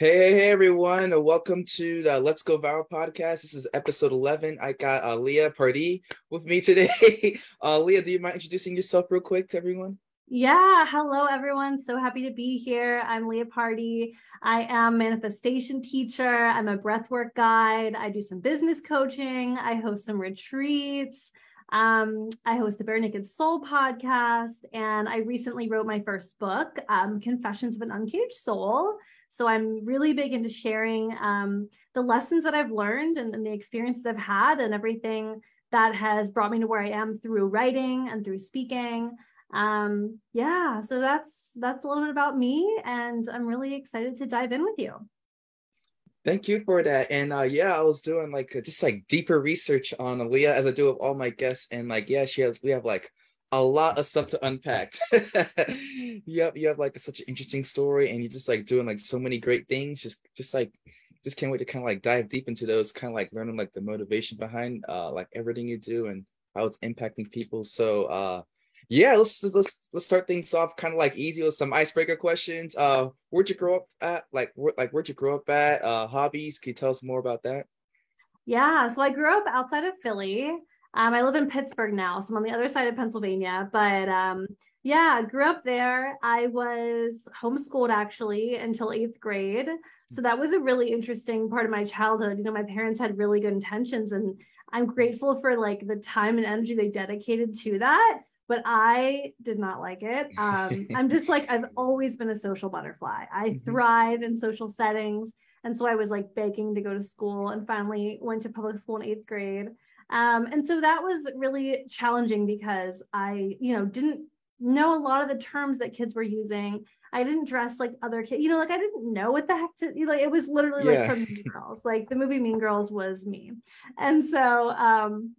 Hey, hey, everyone. Uh, Welcome to the Let's Go Viral podcast. This is episode 11. I got uh, Leah Pardee with me today. uh, Leah, do you mind introducing yourself real quick to everyone? Yeah, hello everyone. So happy to be here. I'm Leah Pardee. I am manifestation teacher. I'm a breathwork guide. I do some business coaching. I host some retreats. Um, I host the Bare Naked Soul podcast, and I recently wrote my first book, um, Confessions of an Uncaged Soul. So I'm really big into sharing um, the lessons that I've learned and, and the experiences I've had and everything that has brought me to where I am through writing and through speaking. Um, yeah, so that's that's a little bit about me, and I'm really excited to dive in with you. Thank you for that. And uh, yeah, I was doing like just like deeper research on Leah as I do with all my guests. And like, yeah, she has, we have like a lot of stuff to unpack. you have you have like such an interesting story, and you're just like doing like so many great things. Just just like just can't wait to kind of like dive deep into those, kind of like learning like the motivation behind uh like everything you do and how it's impacting people. So uh yeah, let's let's let's start things off kind of like easy with some icebreaker questions. Uh where'd you grow up at? Like like where'd you grow up at? Uh hobbies? Can you tell us more about that? Yeah, so I grew up outside of Philly. Um, I live in Pittsburgh now, so I'm on the other side of Pennsylvania. But um, yeah, grew up there. I was homeschooled actually until eighth grade. So that was a really interesting part of my childhood. You know, my parents had really good intentions, and I'm grateful for like the time and energy they dedicated to that. But I did not like it. Um, I'm just like, I've always been a social butterfly. I Mhm. thrive in social settings. And so I was like begging to go to school and finally went to public school in eighth grade. Um, and so that was really challenging because I, you know, didn't know a lot of the terms that kids were using. I didn't dress like other kids, you know, like I didn't know what the heck to, you know, like it was literally like from Mean Girls, like the movie Mean Girls was me. And so, um,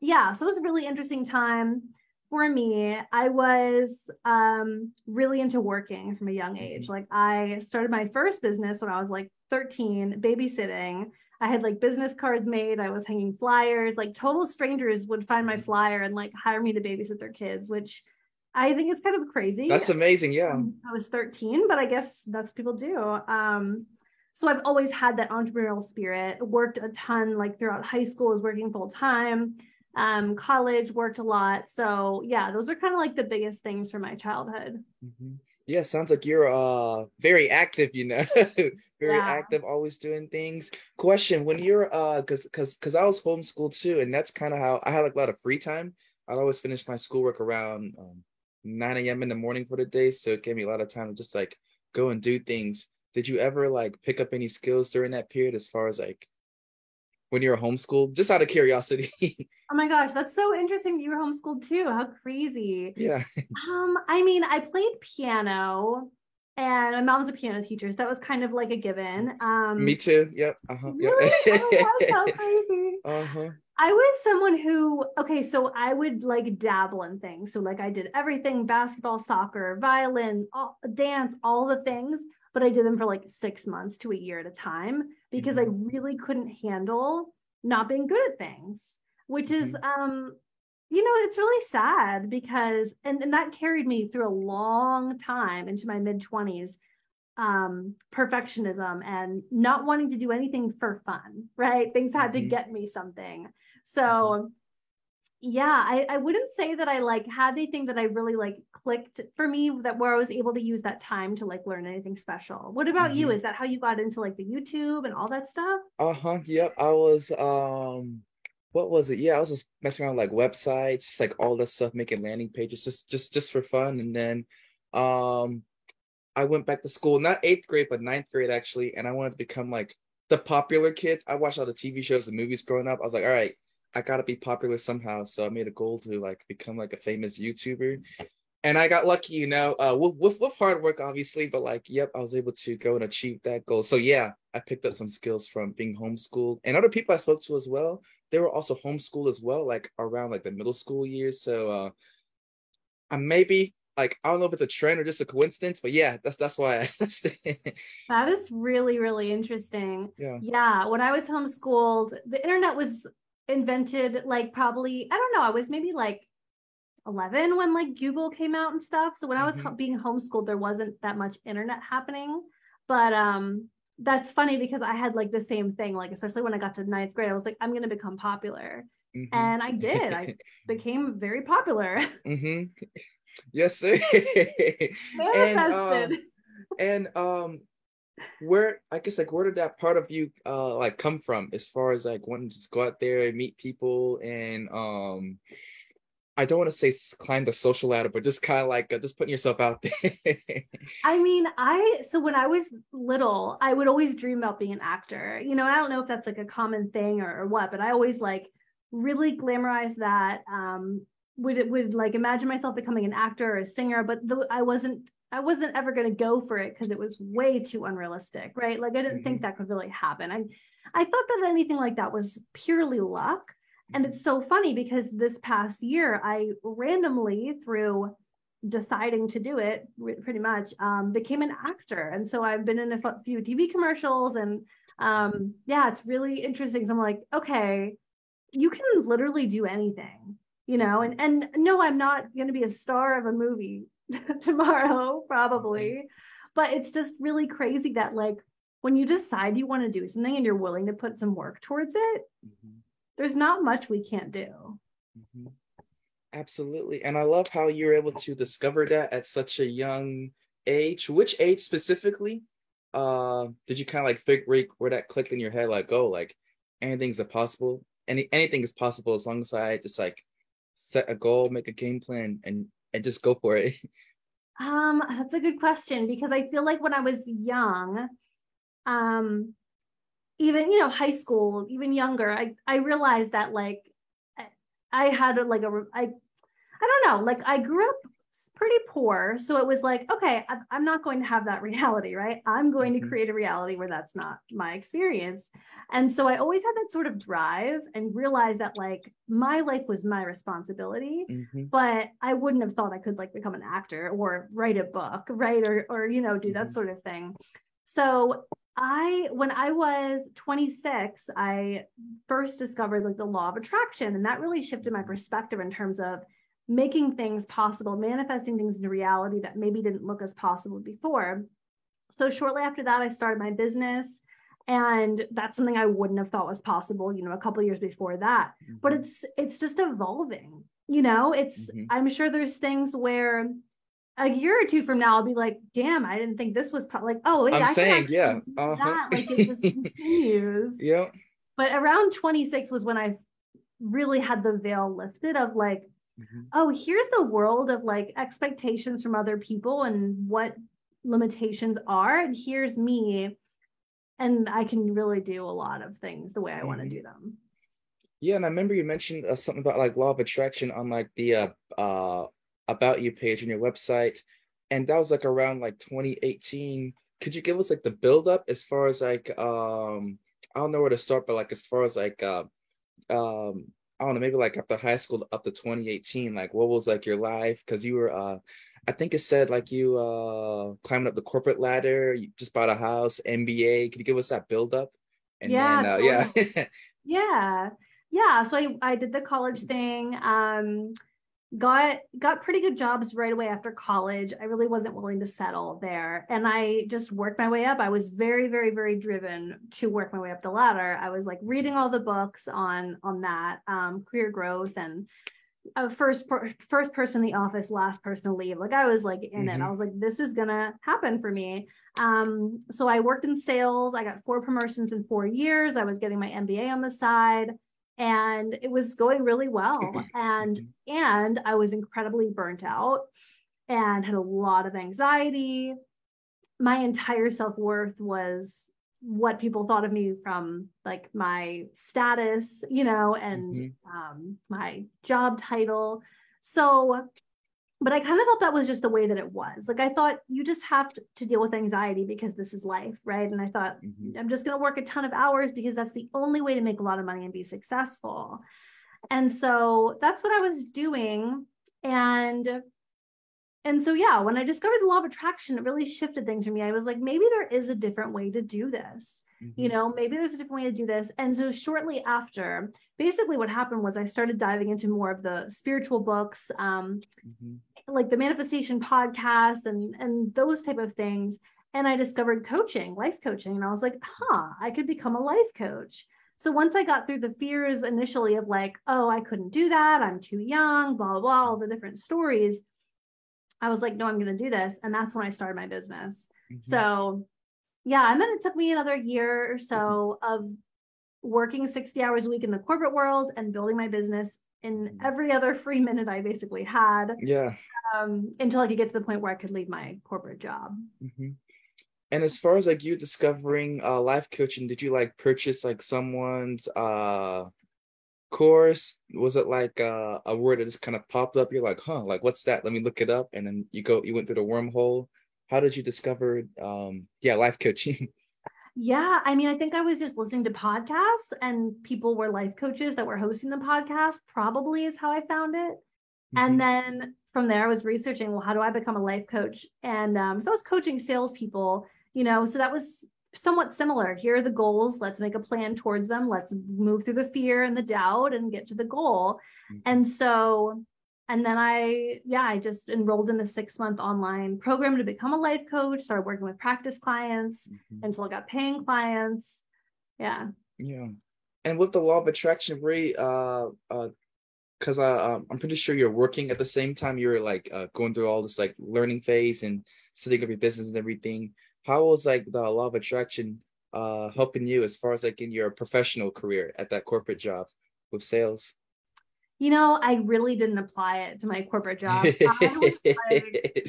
yeah, so it was a really interesting time for me. I was um, really into working from a young age. Like I started my first business when I was like 13, babysitting. I had like business cards made. I was hanging flyers. Like total strangers would find my flyer and like hire me to babysit their kids, which I think is kind of crazy. That's amazing. Yeah. Um, I was 13, but I guess that's what people do. Um, so I've always had that entrepreneurial spirit, worked a ton like throughout high school, was working full time, um, college, worked a lot. So yeah, those are kind of like the biggest things from my childhood. Mhm. Yeah, sounds like you're uh very active, you know. very Yeah. active, always doing things. Question, when you're uh cuz cuz cuz I was homeschooled too and that's kind of how I had like a lot of free time. I'd always finish my schoolwork around um 9 a.m. in the morning for the day, so it gave me a lot of time to just like go and do things. Did you ever like pick up any skills during that period as far as like when you were homeschooled? Just out of curiosity. Oh my gosh, that's so interesting. You were homeschooled too. How crazy. yeah. Um, I mean, I played piano and my mom's a piano teacher, so that was kind of like a given. Um Me too. Yep. Uh-huh. Yep. really? Oh my gosh, how crazy. uh-huh. I was someone who, okay, so I would like dabble in things. So, like, I did everything basketball, soccer, violin, all, dance, all the things, but I did them for like six months to a year at a time because I really couldn't handle not being good at things, which is, um, you know, it's really sad because, and, and that carried me through a long time into my mid 20s um perfectionism and not wanting to do anything for fun right things had to Mhm. get me something so yeah I, I wouldn't say that i like had anything that i really like clicked for me that where i was able to use that time to like learn anything special what about you Mhm. is that how you got into like the youtube and all that stuff Uh-huh. Yep. I was um what was it? Yeah, I was just messing around with, like websites, just like all this stuff, making landing pages just just just for fun. And then um I went back to school, not eighth grade, but ninth grade actually, and I wanted to become like the popular kids. I watched all the TV shows and movies growing up. I was like, all right, I gotta be popular somehow. So I made a goal to like become like a famous YouTuber. And I got lucky, you know, uh, with, with with hard work, obviously, but like, yep, I was able to go and achieve that goal. So yeah, I picked up some skills from being homeschooled, and other people I spoke to as well. They were also homeschooled as well, like around like the middle school years. So uh, I maybe like I don't know if it's a trend or just a coincidence, but yeah, that's that's why I asked. that is really really interesting yeah. yeah when i was homeschooled the internet was invented like probably i don't know i was maybe like 11 when like google came out and stuff so when i was ho- being homeschooled there wasn't that much internet happening but um that's funny because I had like the same thing, like especially when I got to ninth grade, I was like, I'm gonna become popular. Mm-hmm. And I did. I became very popular. Mm-hmm. Yes, sir. and, um, and um where I guess like where did that part of you uh like come from as far as like wanting to just go out there and meet people and um I don't want to say climb the social ladder, but just kind of like uh, just putting yourself out there. I mean, I so when I was little, I would always dream about being an actor. You know, I don't know if that's like a common thing or, or what, but I always like really glamorize that. Um, would would like imagine myself becoming an actor or a singer, but the, I wasn't. I wasn't ever going to go for it because it was way too unrealistic, right? Like I didn't mm-hmm. think that could really happen. I I thought that anything like that was purely luck and it's so funny because this past year, I randomly, through deciding to do it pretty much, um, became an actor. And so I've been in a few TV commercials. And um, yeah, it's really interesting. So I'm like, okay, you can literally do anything, you know? And, and no, I'm not going to be a star of a movie tomorrow, probably. But it's just really crazy that, like, when you decide you want to do something and you're willing to put some work towards it, mm-hmm there's not much we can't do. Mm-hmm. Absolutely. And I love how you're able to discover that at such a young age. Which age specifically? Uh, did you kind of like figure where that clicked in your head? Like, oh, like anything's a possible. Any anything is possible as long as I just like set a goal, make a game plan, and and just go for it. Um, that's a good question because I feel like when I was young, um, even you know high school even younger i i realized that like i had like a i i don't know like i grew up pretty poor so it was like okay i'm not going to have that reality right i'm going mm-hmm. to create a reality where that's not my experience and so i always had that sort of drive and realized that like my life was my responsibility mm-hmm. but i wouldn't have thought i could like become an actor or write a book right or or you know do that mm-hmm. sort of thing so I when I was 26, I first discovered like the law of attraction and that really shifted my perspective in terms of making things possible, manifesting things into reality that maybe didn't look as possible before. So shortly after that I started my business and that's something I wouldn't have thought was possible, you know, a couple years before that. Mm-hmm. But it's it's just evolving. You know, it's mm-hmm. I'm sure there's things where a year or two from now, I'll be like, damn, I didn't think this was pro-. like, oh, wait, I'm I saying, yeah, uh-huh. that. like it just continues. Yeah. But around 26 was when I really had the veil lifted of like, mm-hmm. oh, here's the world of like expectations from other people and what limitations are, and here's me, and I can really do a lot of things the way I mm-hmm. want to do them. Yeah, and I remember you mentioned uh, something about like law of attraction on like the uh, uh about you page on your website and that was like around like 2018 could you give us like the build up as far as like um i don't know where to start but like as far as like uh um i don't know maybe like after high school up to 2018 like what was like your life? Because you were uh i think it said like you uh climbing up the corporate ladder you just bought a house mba could you give us that build up and yeah then, uh, totally. yeah yeah. Yeah so I, I did the college thing um got got pretty good jobs right away after college. I really wasn't willing to settle there. And i just worked my way up. I was very very very driven to work my way up the ladder. I was like reading all the books on on that um, career growth and uh, first per, first person in the office last person to leave. Like i was like in mm-hmm. it i was like this is gonna happen for me. Um, so i worked in sales. I got four promotions in four years. I was getting my mba on the side and it was going really well and mm-hmm. and i was incredibly burnt out and had a lot of anxiety my entire self-worth was what people thought of me from like my status you know and mm-hmm. um, my job title so but I kind of thought that was just the way that it was. Like I thought you just have to, to deal with anxiety because this is life, right? And I thought mm-hmm. I'm just going to work a ton of hours because that's the only way to make a lot of money and be successful. And so that's what I was doing and and so yeah, when I discovered the law of attraction, it really shifted things for me. I was like maybe there is a different way to do this. Mm-hmm. You know, maybe there's a different way to do this. And so shortly after, basically what happened was I started diving into more of the spiritual books, um, mm-hmm. like the manifestation podcast and and those type of things. and I discovered coaching, life coaching. And I was like, huh, I could become a life coach. So once I got through the fears initially of like, oh, I couldn't do that, I'm too young, blah, blah, blah, all the different stories, I was like, no, I'm going to do this. And that's when I started my business. Mm-hmm. So, yeah. And then it took me another year or so of working 60 hours a week in the corporate world and building my business in mm-hmm. every other free minute I basically had. Yeah. Um, until I could get to the point where I could leave my corporate job. Mm-hmm. And as far as like you discovering uh life coaching, did you like purchase like someone's uh course? Was it like uh, a word that just kind of popped up? You're like, huh, like what's that? Let me look it up. And then you go, you went through the wormhole. How did you discover um yeah, life coaching? Yeah, I mean, I think I was just listening to podcasts and people were life coaches that were hosting the podcast, probably is how I found it. Mm-hmm. And then from there, I was researching, well, how do I become a life coach? And um, so I was coaching salespeople you know so that was somewhat similar here are the goals let's make a plan towards them let's move through the fear and the doubt and get to the goal mm-hmm. and so and then i yeah i just enrolled in a six month online program to become a life coach started working with practice clients mm-hmm. until i got paying clients yeah yeah and with the law of attraction Ray, uh uh because uh, i'm pretty sure you're working at the same time you're like uh, going through all this like learning phase and setting up your business and everything how was like the law of attraction uh helping you as far as like in your professional career at that corporate job with sales? You know, I really didn't apply it to my corporate job. like,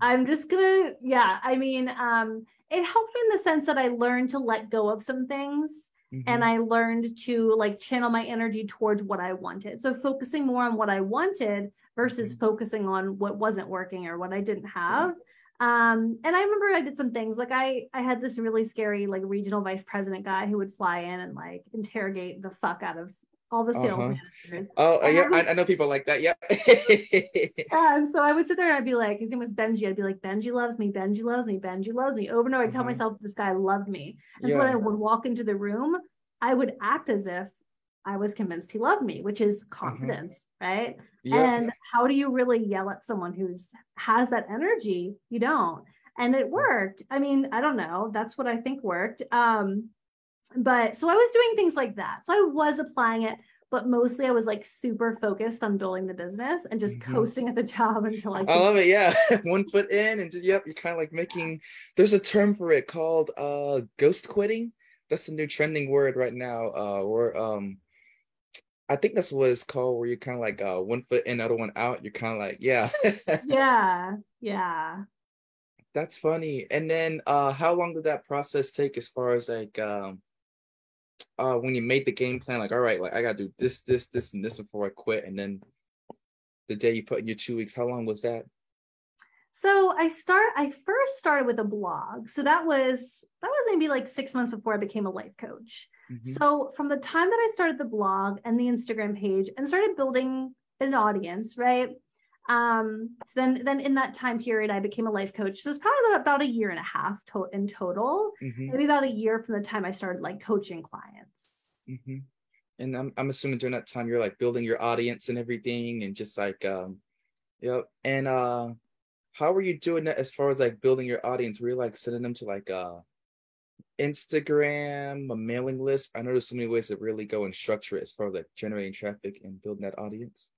I'm just gonna, yeah. I mean, um, it helped in the sense that I learned to let go of some things. Mm-hmm. and I learned to like channel my energy towards what I wanted. So focusing more on what I wanted versus mm-hmm. focusing on what wasn't working or what I didn't have. Um, and I remember I did some things like I I had this really scary like regional vice president guy who would fly in and like interrogate the fuck out of all the sales uh-huh. managers. Oh yeah, I, would, I, know people like that. Yeah. and so I would sit there and I'd be like, his name was Benji. I'd be like, Benji loves me. Benji loves me. Benji loves me. Over and over, I tell myself this guy loved me. And yeah. so when I would walk into the room, I would act as if I was convinced he loved me, which is mm-hmm. confidence, mm-hmm. right? Yep. And how do you really yell at someone who's has that energy? You don't. And it worked. I mean, I don't know. That's what I think worked. Um, but so I was doing things like that. So I was applying it, but mostly I was like super focused on building the business and just mm-hmm. coasting at the job until I. Could- I love it. Yeah, one foot in, and just, yep, you're kind of like making. There's a term for it called uh, ghost quitting. That's a new trending word right now. Uh, where um, I think that's what it's called, where you're kind of like uh, one foot in, other one out. You're kind of like, yeah. yeah, yeah. That's funny. And then, uh, how long did that process take, as far as like, um, uh, when you made the game plan? Like, all right, like I gotta do this, this, this, and this before I quit. And then, the day you put in your two weeks, how long was that? So I start. I first started with a blog. So that was that was maybe like six months before I became a life coach. Mm-hmm. So from the time that I started the blog and the Instagram page and started building an audience, right? Um, so then then in that time period, I became a life coach. So it's probably about a year and a half to- in total, mm-hmm. maybe about a year from the time I started like coaching clients. Mm-hmm. And I'm I'm assuming during that time you're like building your audience and everything, and just like um, yep. And uh, how were you doing that as far as like building your audience? Were you like sending them to like uh Instagram, a mailing list. I know there's so many ways to really go and structure it as far as like generating traffic and building that audience.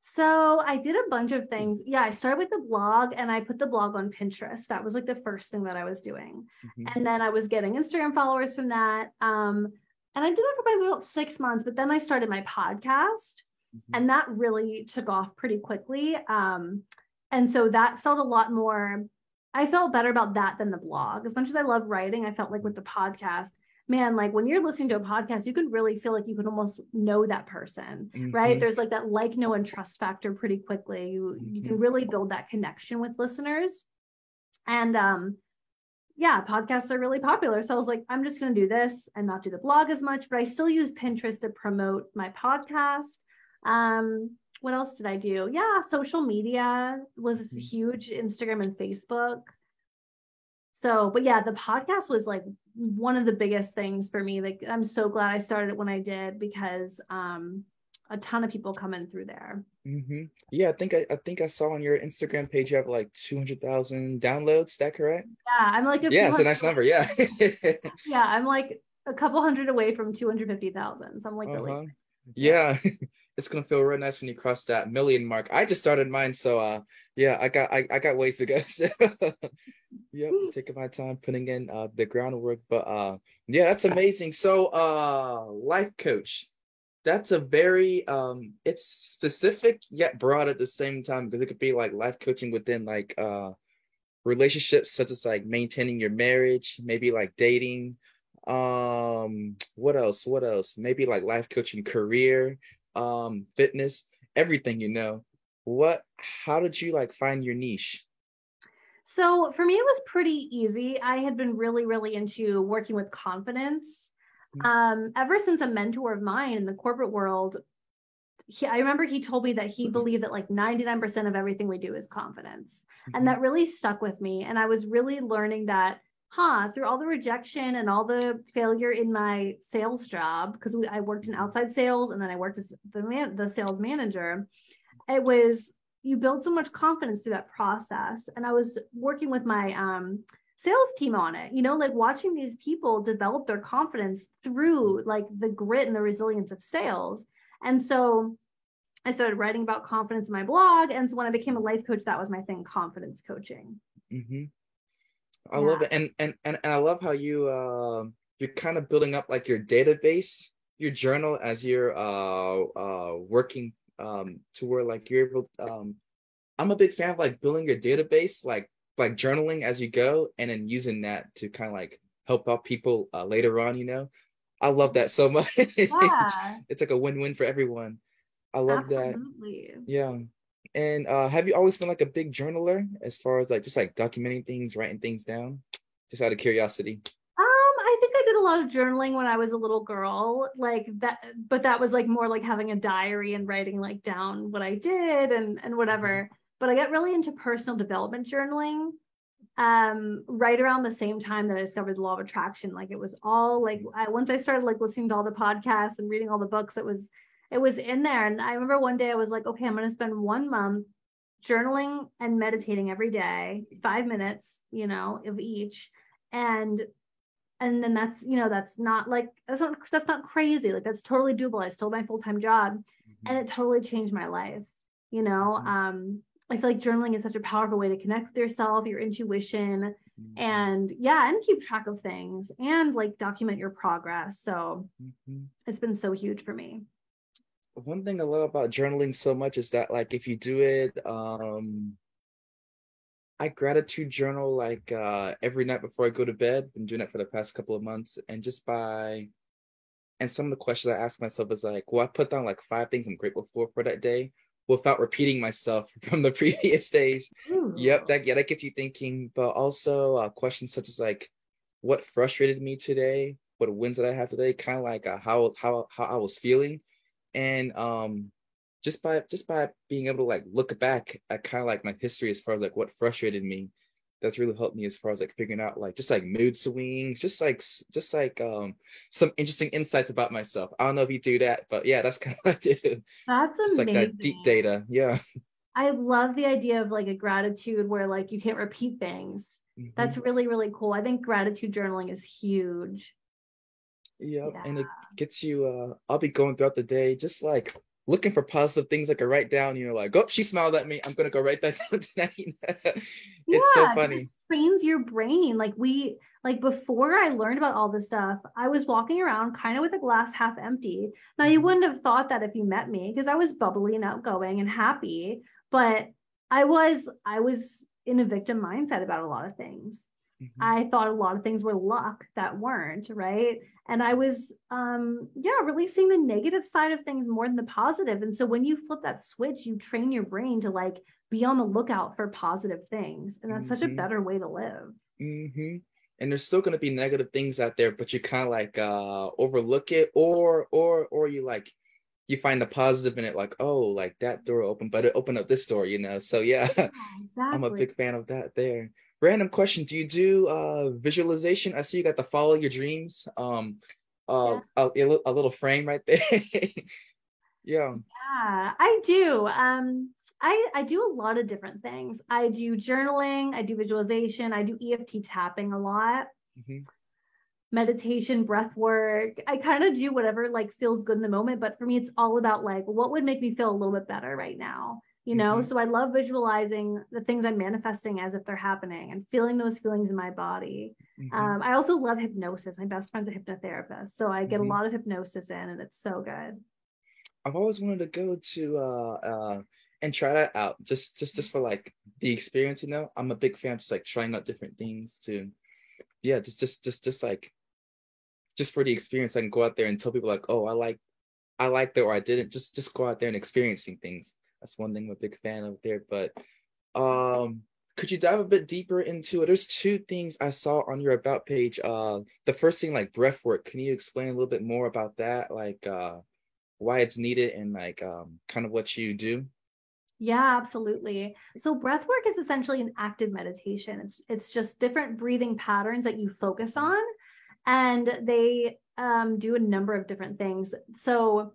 So I did a bunch of things. Yeah, I started with the blog and I put the blog on Pinterest. That was like the first thing that I was doing. Mm-hmm. And then I was getting Instagram followers from that. Um, and I did that for about six months, but then I started my podcast mm-hmm. and that really took off pretty quickly. Um, and so that felt a lot more I felt better about that than the blog. As much as I love writing, I felt like with the podcast, man, like when you're listening to a podcast, you can really feel like you can almost know that person, mm-hmm. right? There's like that like, know, and trust factor pretty quickly. You mm-hmm. you can mm-hmm. really build that connection with listeners. And um, yeah, podcasts are really popular. So I was like, I'm just gonna do this and not do the blog as much, but I still use Pinterest to promote my podcast. Um, what else did I do? Yeah, social media was mm-hmm. huge, Instagram and Facebook. So, but yeah, the podcast was like one of the biggest things for me. Like, I'm so glad I started it when I did because um, a ton of people coming through there. Mm-hmm. Yeah, I think I, I think I saw on your Instagram page you have like two hundred thousand downloads. Is that correct? Yeah, I'm like yeah, it's a nice number. Yeah. yeah, I'm like a couple hundred away from two hundred fifty thousand. So I'm like uh-huh. really. Yeah. it's gonna feel real nice when you cross that million mark. I just started mine, so uh, yeah, I got I, I got ways to go. So yep, taking my time putting in uh the groundwork, but uh, yeah, that's amazing. So uh, life coach, that's a very um, it's specific yet broad at the same time because it could be like life coaching within like uh relationships such as like maintaining your marriage, maybe like dating um what else what else maybe like life coaching career um fitness everything you know what how did you like find your niche so for me it was pretty easy i had been really really into working with confidence mm-hmm. um ever since a mentor of mine in the corporate world he, I remember he told me that he mm-hmm. believed that like 99% of everything we do is confidence. Mm-hmm. And that really stuck with me. And I was really learning that huh, through all the rejection and all the failure in my sales job, because I worked in outside sales and then I worked as the man, the sales manager, it was you build so much confidence through that process. And I was working with my um, sales team on it, you know, like watching these people develop their confidence through like the grit and the resilience of sales. And so I started writing about confidence in my blog. And so when I became a life coach, that was my thing confidence coaching. Mm-hmm. I yeah. love it, and, and and and I love how you uh, you're kind of building up like your database, your journal as you're uh uh working um to where like you're able. Um, I'm a big fan of like building your database, like like journaling as you go, and then using that to kind of like help out people uh, later on. You know, I love that so much. Yeah. it's like a win-win for everyone. I love Absolutely. that. Yeah. And uh, have you always been like a big journaler as far as like just like documenting things, writing things down? Just out of curiosity. Um, I think I did a lot of journaling when I was a little girl, like that, but that was like more like having a diary and writing like down what I did and and whatever. Mm-hmm. But I got really into personal development journaling um right around the same time that I discovered the law of attraction. Like it was all like I, once I started like listening to all the podcasts and reading all the books, it was it was in there. And I remember one day I was like, okay, I'm going to spend one month journaling and meditating every day, five minutes, you know, of each. And and then that's you know that's not like that's not that's not crazy like that's totally doable i still my full-time job mm-hmm. and it totally changed my life you know mm-hmm. um i feel like journaling is such a powerful way to connect with yourself your intuition mm-hmm. and yeah and keep track of things and like document your progress so mm-hmm. it's been so huge for me one thing I love about journaling so much is that like if you do it um I gratitude journal like uh every night before I go to bed. Been doing that for the past couple of months and just by and some of the questions I ask myself is like, well, I put down like five things I'm grateful for for that day without repeating myself from the previous days. Ooh. Yep, that yeah, that gets you thinking. But also uh, questions such as like, what frustrated me today? What wins that I have today? Kind of like uh, how how how I was feeling and um just by just by being able to like look back at kind of like my history as far as like what frustrated me that's really helped me as far as like figuring out like just like mood swings just like just like um some interesting insights about myself. I don't know if you do that but yeah that's kind of what i do. That's amazing. like that deep data yeah. I love the idea of like a gratitude where like you can't repeat things. Mm-hmm. that's really really cool. I think gratitude journaling is huge Yep. Yeah. And it gets you uh I'll be going throughout the day just like looking for positive things I can write down, you know, like, oh, she smiled at me. I'm gonna go write that down tonight. it's yeah, so funny. It trains your brain. Like we like before I learned about all this stuff, I was walking around kind of with a glass half empty. Now you mm-hmm. wouldn't have thought that if you met me because I was bubbly and outgoing and happy, but I was I was in a victim mindset about a lot of things. Mm-hmm. I thought a lot of things were luck that weren't, right? And I was um yeah, releasing the negative side of things more than the positive. And so when you flip that switch, you train your brain to like be on the lookout for positive things. And that's mm-hmm. such a mm-hmm. better way to live. Mm-hmm. And there's still gonna be negative things out there, but you kind of like uh overlook it or or or you like you find the positive in it like oh like that door opened but it opened up this door you know so yeah, yeah exactly. i'm a big fan of that there random question do you do uh visualization i see you got the follow your dreams um uh yeah. a, a, little frame right there Yeah. Yeah, I do. Um, I I do a lot of different things. I do journaling, I do visualization, I do EFT tapping a lot. Mm-hmm. Meditation, breath work. I kind of do whatever like feels good in the moment, but for me it's all about like what would make me feel a little bit better right now. You know, mm-hmm. so I love visualizing the things I'm manifesting as if they're happening and feeling those feelings in my body. Mm-hmm. Um, I also love hypnosis. My best friend's a hypnotherapist, so I get a mm-hmm. lot of hypnosis in, and it's so good. I've always wanted to go to uh uh and try that out just just just for like the experience, you know. I'm a big fan of just like trying out different things to yeah, just just just just like just for the experience I can go out there and tell people like, oh I like I liked it or I didn't. Just just go out there and experiencing things. That's one thing I'm a big fan of there. But um could you dive a bit deeper into it? There's two things I saw on your about page. Uh the first thing like breath work. Can you explain a little bit more about that? Like uh why it's needed and like um, kind of what you do? Yeah, absolutely. So breath work is essentially an active meditation. It's it's just different breathing patterns that you focus on and they um, do a number of different things. So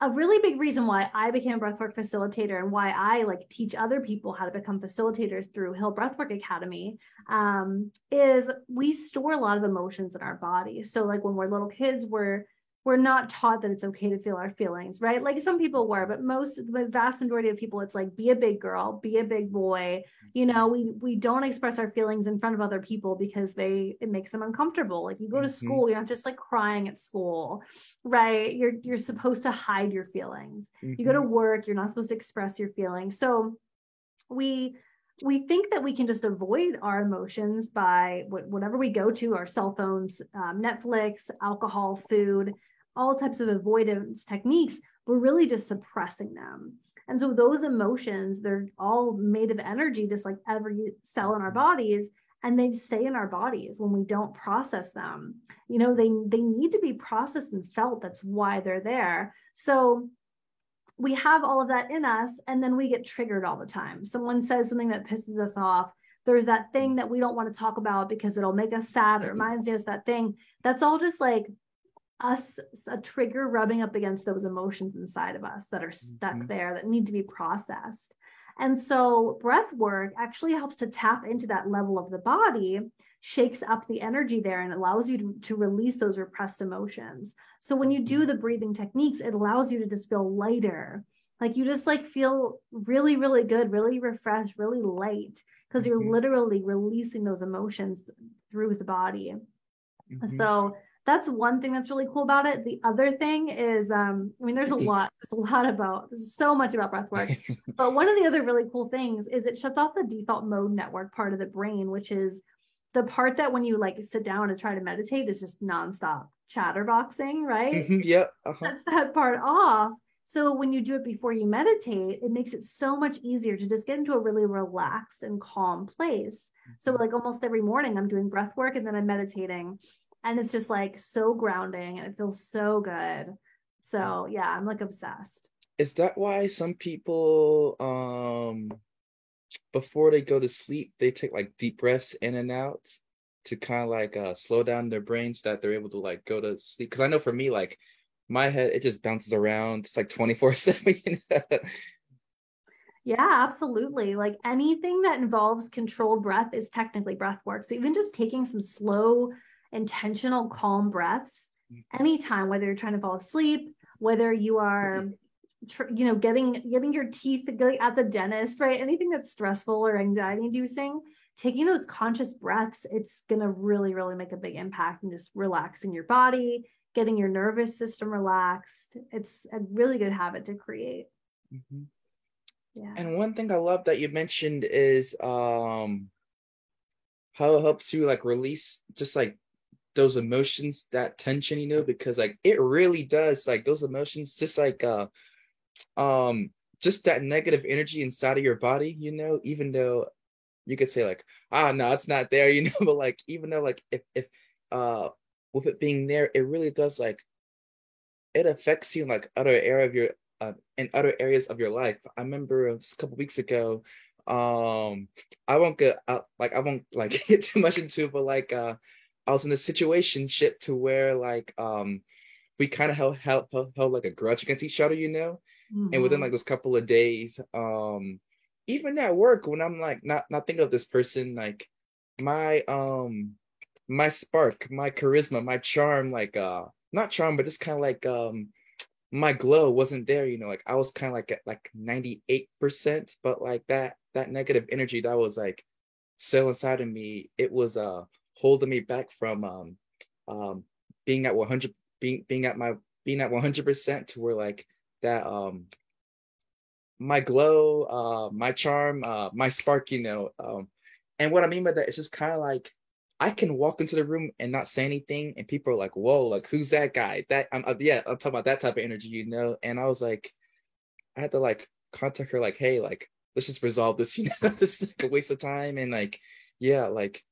a really big reason why I became a breathwork facilitator and why I like teach other people how to become facilitators through Hill Breathwork Academy um, is we store a lot of emotions in our body. So like when we're little kids, we're we're not taught that it's okay to feel our feelings, right? Like some people were, but most, the vast majority of people, it's like be a big girl, be a big boy. You know, we we don't express our feelings in front of other people because they it makes them uncomfortable. Like you go to mm-hmm. school, you're not just like crying at school, right? You're you're supposed to hide your feelings. Mm-hmm. You go to mm-hmm. work, you're not supposed to express your feelings. So we we think that we can just avoid our emotions by whatever we go to our cell phones um, netflix alcohol food all types of avoidance techniques, we're really just suppressing them. And so those emotions, they're all made of energy, just like every cell in our mm-hmm. bodies, and they stay in our bodies when we don't process them. You know, they they need to be processed and felt. That's why they're there. So we have all of that in us, and then we get triggered all the time. Someone says something that pisses us off. There's that thing mm. that we don't want to talk about because it'll make us sad or mm-hmm. reminds us that thing. That's all just like us a trigger rubbing up against those emotions inside of us that are stuck mm-hmm. there that need to be processed. And so breath work actually helps to tap into that level of the body, shakes up the energy there and allows you to, to release those repressed emotions. So when you do mm-hmm. the breathing techniques, it allows you to just feel lighter. Like you just like feel really, really good, really refreshed, really light, because you're mm-hmm. literally releasing those emotions through the body. Mm-hmm. So that's one thing that's really cool about it. The other thing is, um, I mean, there's a lot, there's a lot about, so much about breath work. but one of the other really cool things is it shuts off the default mode network part of the brain, which is the part that when you like sit down and try to meditate is just nonstop chatterboxing, right? yep. Uh-huh. That's that part off. So when you do it before you meditate, it makes it so much easier to just get into a really relaxed and calm place. So mm-hmm. like almost every morning I'm doing breath work and then I'm meditating and it's just like so grounding and it feels so good. So yeah i'm like obsessed. Is that why some people um before they go to sleep they take like deep breaths in and out to kind of like uh slow down their brains that they're able to like go to sleep? Because i know for me like my head it just bounces around. It's like 24 7 Yeah, absolutely. Like anything that involves controlled breath is technically breath work. So even just taking some slow intentional calm breaths mm-hmm. anytime whether you're trying to fall asleep whether you are you know getting getting your teeth at the dentist right? Anything that's stressful or anxiety inducing taking those conscious breaths it's going to really really make a big impact and just relaxing your body getting your nervous system relaxed. It's a really good habit to create. Mm-hmm. yeah. And one thing i love that you mentioned is um how it helps you like release just like those emotions, that tension, you know, because like it really does like those emotions, just like uh um just that negative energy inside of your body, you know, even though you could say like, ah no, it's not there, you know, but like even though like if if uh with it being there, it really does like it affects you in like other area of your uh, in other areas of your life. I remember a couple weeks ago, um, I won't get uh, like I won't like get too much into, it, but like uh I was in a situation ship to where like um we kind of held, held, held held like a grudge against each other, you know. Mm-hmm. And within like those couple of days, um, even at work when I'm like not not thinking of this person, like my um my spark, my charisma, my charm, like uh not charm, but just kind of like um my glow wasn't there, you know, like I was kind of like at like 98%, but like that that negative energy that was like so inside of me, it was uh holding me back from um um being at 100 being being at my being at 100% to where like that um my glow, uh my charm, uh my spark, you know, um and what I mean by that is just kind of like I can walk into the room and not say anything, and people are like, "Whoa, like who's that guy?" That I'm uh, yeah, I'm talking about that type of energy, you know. And I was like, I had to like contact her, like, "Hey, like let's just resolve this. You know, this is like a waste of time." And like, yeah, like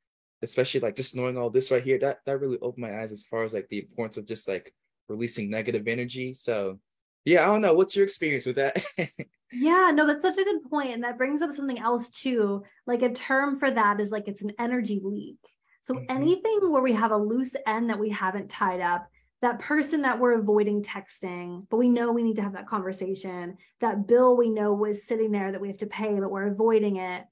especially like just knowing all this right here, that that really opened my eyes as far as like the importance of just like releasing negative energy. So yeah, I don't know. What's your experience with that? Yeah, no, that's such a good point. And that brings up something else too. Like a term for that is like it's an energy leak. So Mhm. anything where we have a loose end that we haven't tied up, that person that we're avoiding texting, but we know we need to have that conversation, that bill we know was sitting there that we have to pay, but we're avoiding it,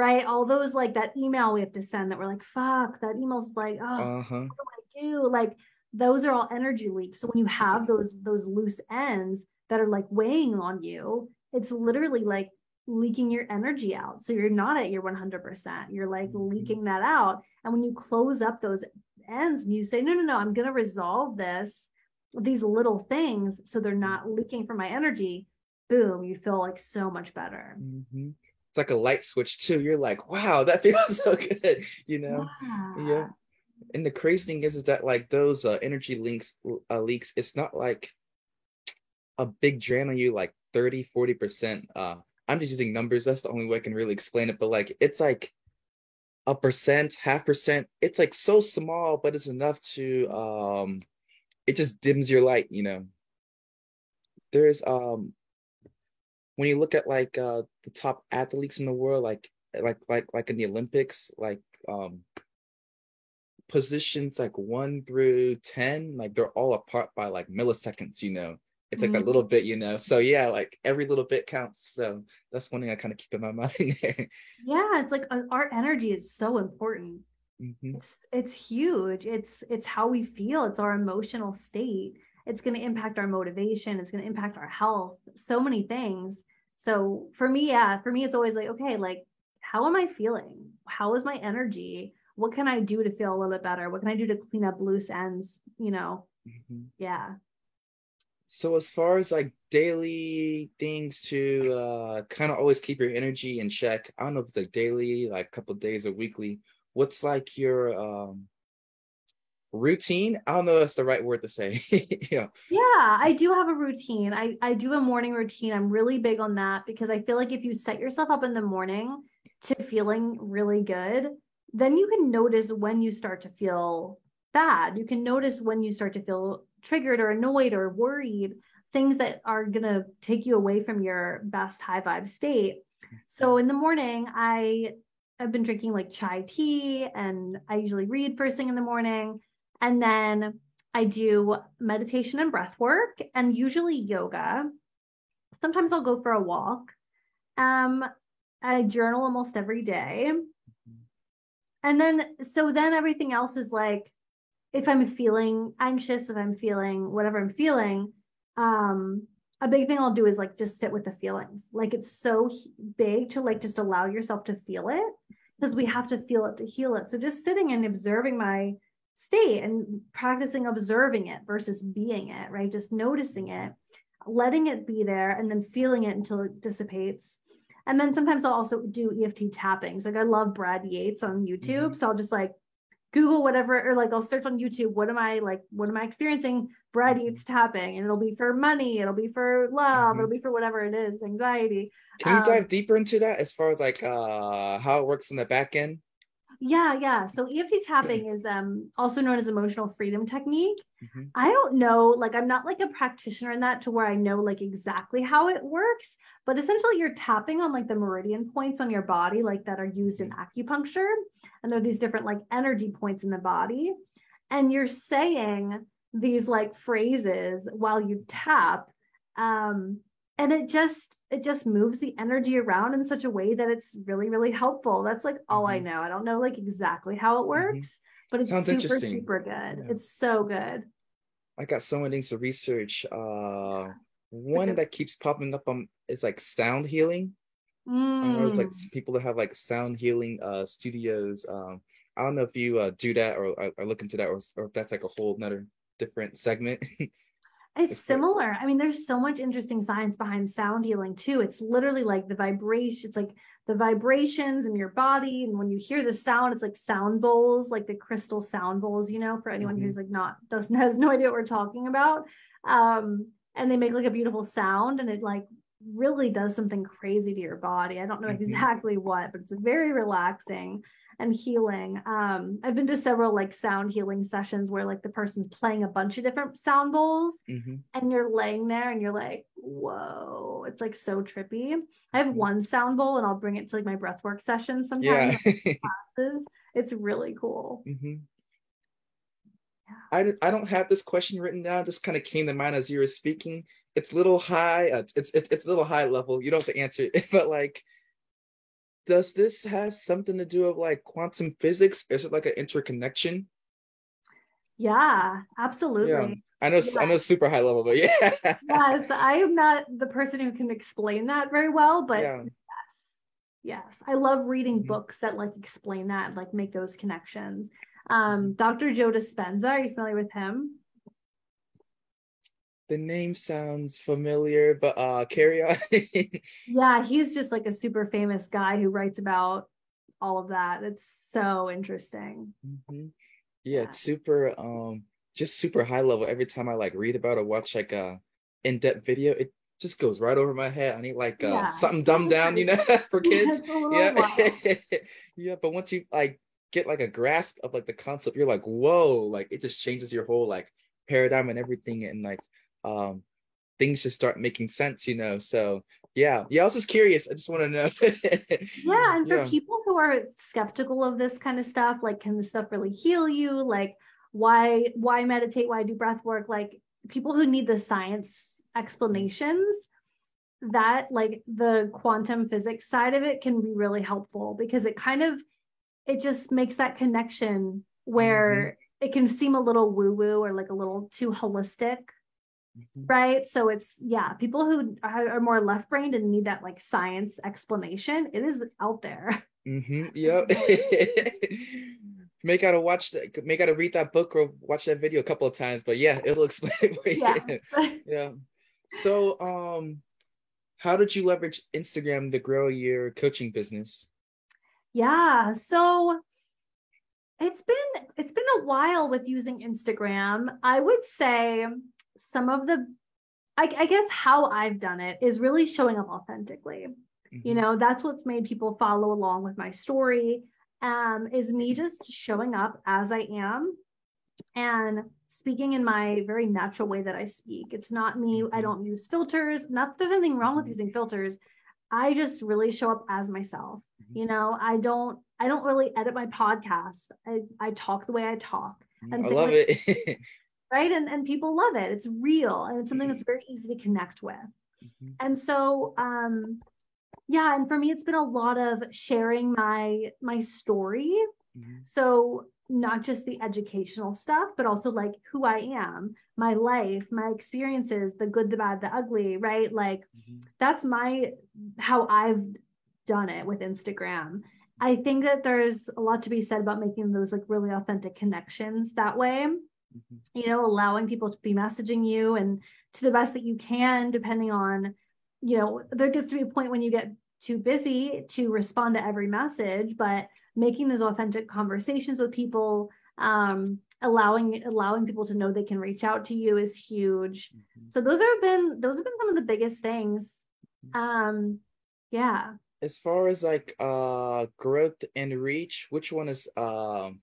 right? All those like that email we have to send that we're like, fuck, that email's like, oh, uh-huh. I do like those are all energy leaks so when you have those those loose ends that are like weighing on you it's literally like leaking your energy out so you're not at your 100% you're like Mhm. leaking that out and when you close up those ends and you say no no no i'm going to resolve this these little things so they're not leaking from my energy boom you feel like so much better Mhm. It's like a light switch too. You're like, wow, that feels so good, you know. yeah and the crazy thing is is that like those uh, energy links uh, leaks it's not like a big drain on you like 30 40 percent uh i'm just using numbers that's the only way i can really explain it but like it's like a percent half percent it's like so small but it's enough to um it just dims your light you know there's um when you look at like uh the top athletes in the world like like like like in the olympics like um positions like one through 10 like they're all apart by like milliseconds you know? It's like that Mhm. little bit you know? So yeah like every little bit counts. So that's one thing i kind of keep in my mind there. Yeah it's like our energy is so important. Mhm. it's it's huge. It's it's how we feel. It's our emotional state. It's going to impact our motivation. It's going to impact our health. So many things so for me yeah for me it's always like okay like how am i feeling? How is my energy? What can i do to feel a little bit better? What can i do to clean up loose ends you know? Mhm. yeah. So as far as like daily things to uh kind of always keep your energy in check i don't know if it's like daily like a couple days or weekly what's like your um routine i don't know if that's the right word to say yeah Yeah, I do have a routine. I, I do a morning routine. I'm really big on that because I feel like if you set yourself up in the morning to feeling really good, then you can notice when you start to feel bad. You can notice when you start to feel triggered or annoyed or worried, things that are going to take you away from your best high vibe state. So in the morning, I have been drinking like chai tea and I usually read first thing in the morning. And then I do meditation and breath work and usually yoga. Sometimes I'll go for a walk. Um, I journal almost every day. And then, so then everything else is like, if I'm feeling anxious, if I'm feeling whatever I'm feeling, um, a big thing I'll do is like just sit with the feelings. Like it's so big to like just allow yourself to feel it because we have to feel it to heal it. So just sitting and observing my state and practicing observing it versus being it, right? Just noticing it, letting it be there, and then feeling it until it dissipates. And then sometimes I'll also do EFT tappings. Like I love Brad Yates on YouTube. Mhm. So I'll just like Google whatever, or like I'll search on YouTube, what am I like, what am I experiencing? Brad Mhm. Yates tapping, and it'll be for money, it'll be for love, Mhm. it'll be for whatever it is, anxiety. Can you Um, dive deeper into that as far as like uh how it works in the back end? Yeah, yeah. So EFT tapping is um also known as emotional freedom technique. Mhm. I don't know, like I'm not like a practitioner in that to where I know like exactly how it works, but essentially you're tapping on like the meridian points on your body like that are used in acupuncture and there are these different like energy points in the body and you're saying these like phrases while you tap um and it just it just moves the energy around in such a way that it's really really helpful that's like all mm-hmm. i know i don't know like exactly how it mm-hmm. works mm-hmm. but it's Sounds super super good yeah. it's so good i got so many things to research uh one that keeps popping up on is like sound healing mm. I know like people that have like sound healing uh studios um I don't know if you uh, do that or, or, or look into that or, or if that's like a whole another different segment It's similar. I mean, there's so much interesting science behind sound healing too. It's literally like the vibration, it's like the vibrations in your body. And when you hear the sound, it's like sound bowls, like the crystal sound bowls, you know, for anyone mm-hmm. who's like not doesn't has no idea what we're talking about. Um, and they make like a beautiful sound and it like really does something crazy to your body. I don't know mm-hmm. exactly what, but it's very relaxing and healing. Um, I've been to several like sound healing sessions where like the person's playing a bunch of different sound bowls mm-hmm. and you're laying there and you're like, whoa, it's like so trippy. I have mm-hmm. one sound bowl and I'll bring it to like my breathwork sessions sometimes yeah. classes. It's really cool. Mm-hmm. I, I don't have this question written down. Just kind of came to mind as you were speaking. It's a little high. Uh, it's it's it's a little high level. You don't have to answer it, but like does this have something to do with like quantum physics? Is it like an interconnection? Yeah, absolutely. Yeah. I know I know super high level, but yeah. yes, I am not the person who can explain that very well, but yeah. yes. Yes. I love reading mm-hmm. books that like explain that, like make those connections. Um, mm-hmm. Dr. Joe Dispenza, are you familiar with him? The name sounds familiar, but uh carry on. yeah, he's just like a super famous guy who writes about all of that. It's so interesting. Mm-hmm. Yeah, yeah, it's super um just super high level. Every time I like read about or watch like a in-depth video, it just goes right over my head. I need like uh, yeah. something dumbed down, you know, for kids. Yeah. yeah, but once you like get like a grasp of like the concept, you're like, whoa, like it just changes your whole like paradigm and everything and like um, things just start making sense, you know. So yeah, yeah. I was just curious. I just want to know. yeah, and for yeah. people who are skeptical of this kind of stuff, like, can this stuff really heal you? Like, why why meditate? Why do breath work? Like, people who need the science explanations that like the quantum physics side of it can be really helpful because it kind of it just makes that connection where mm-hmm. it can seem a little woo woo or like a little too holistic Mm-hmm. Right. So it's, yeah, people who are more left brained and need that like science explanation, it is out there. Mm-hmm. Yep. may gotta watch that, may gotta read that book or watch that video a couple of times, but yeah, it'll explain. yeah. yeah. So, um, how did you leverage Instagram to grow your coaching business? Yeah. So it's been it's been a while with using Instagram. I would say some of the I, I, guess how I've done it is really showing up authentically. Mm-hmm. You know, that's what's made people follow along with my story. Um, is me just showing up as I am and speaking in my very natural way that I speak. It's not me, mm-hmm. I don't use filters. Not there's anything wrong with mm-hmm. using filters. I just really show up as myself. Mm-hmm. You know, I don't I don't really edit my podcast. I, I talk the way I talk. And I love it. right and and people love it it's real and it's something that's very easy to connect with mm-hmm. and so um yeah and for me it's been a lot of sharing my my story mm-hmm. so not just the educational stuff but also like who i am my life my experiences the good the bad the ugly right like mm-hmm. that's my how i've done it with instagram i think that there's a lot to be said about making those like really authentic connections that way mm-hmm. You know allowing people to be messaging you and to the best that you can depending on you know there gets to be a point when you get too busy to respond to every message but making those authentic conversations with people um, allowing allowing people to know they can reach out to you is huge mm-hmm. so those have been those have been some of the biggest things mm-hmm. um yeah as far as like uh growth and reach which one is um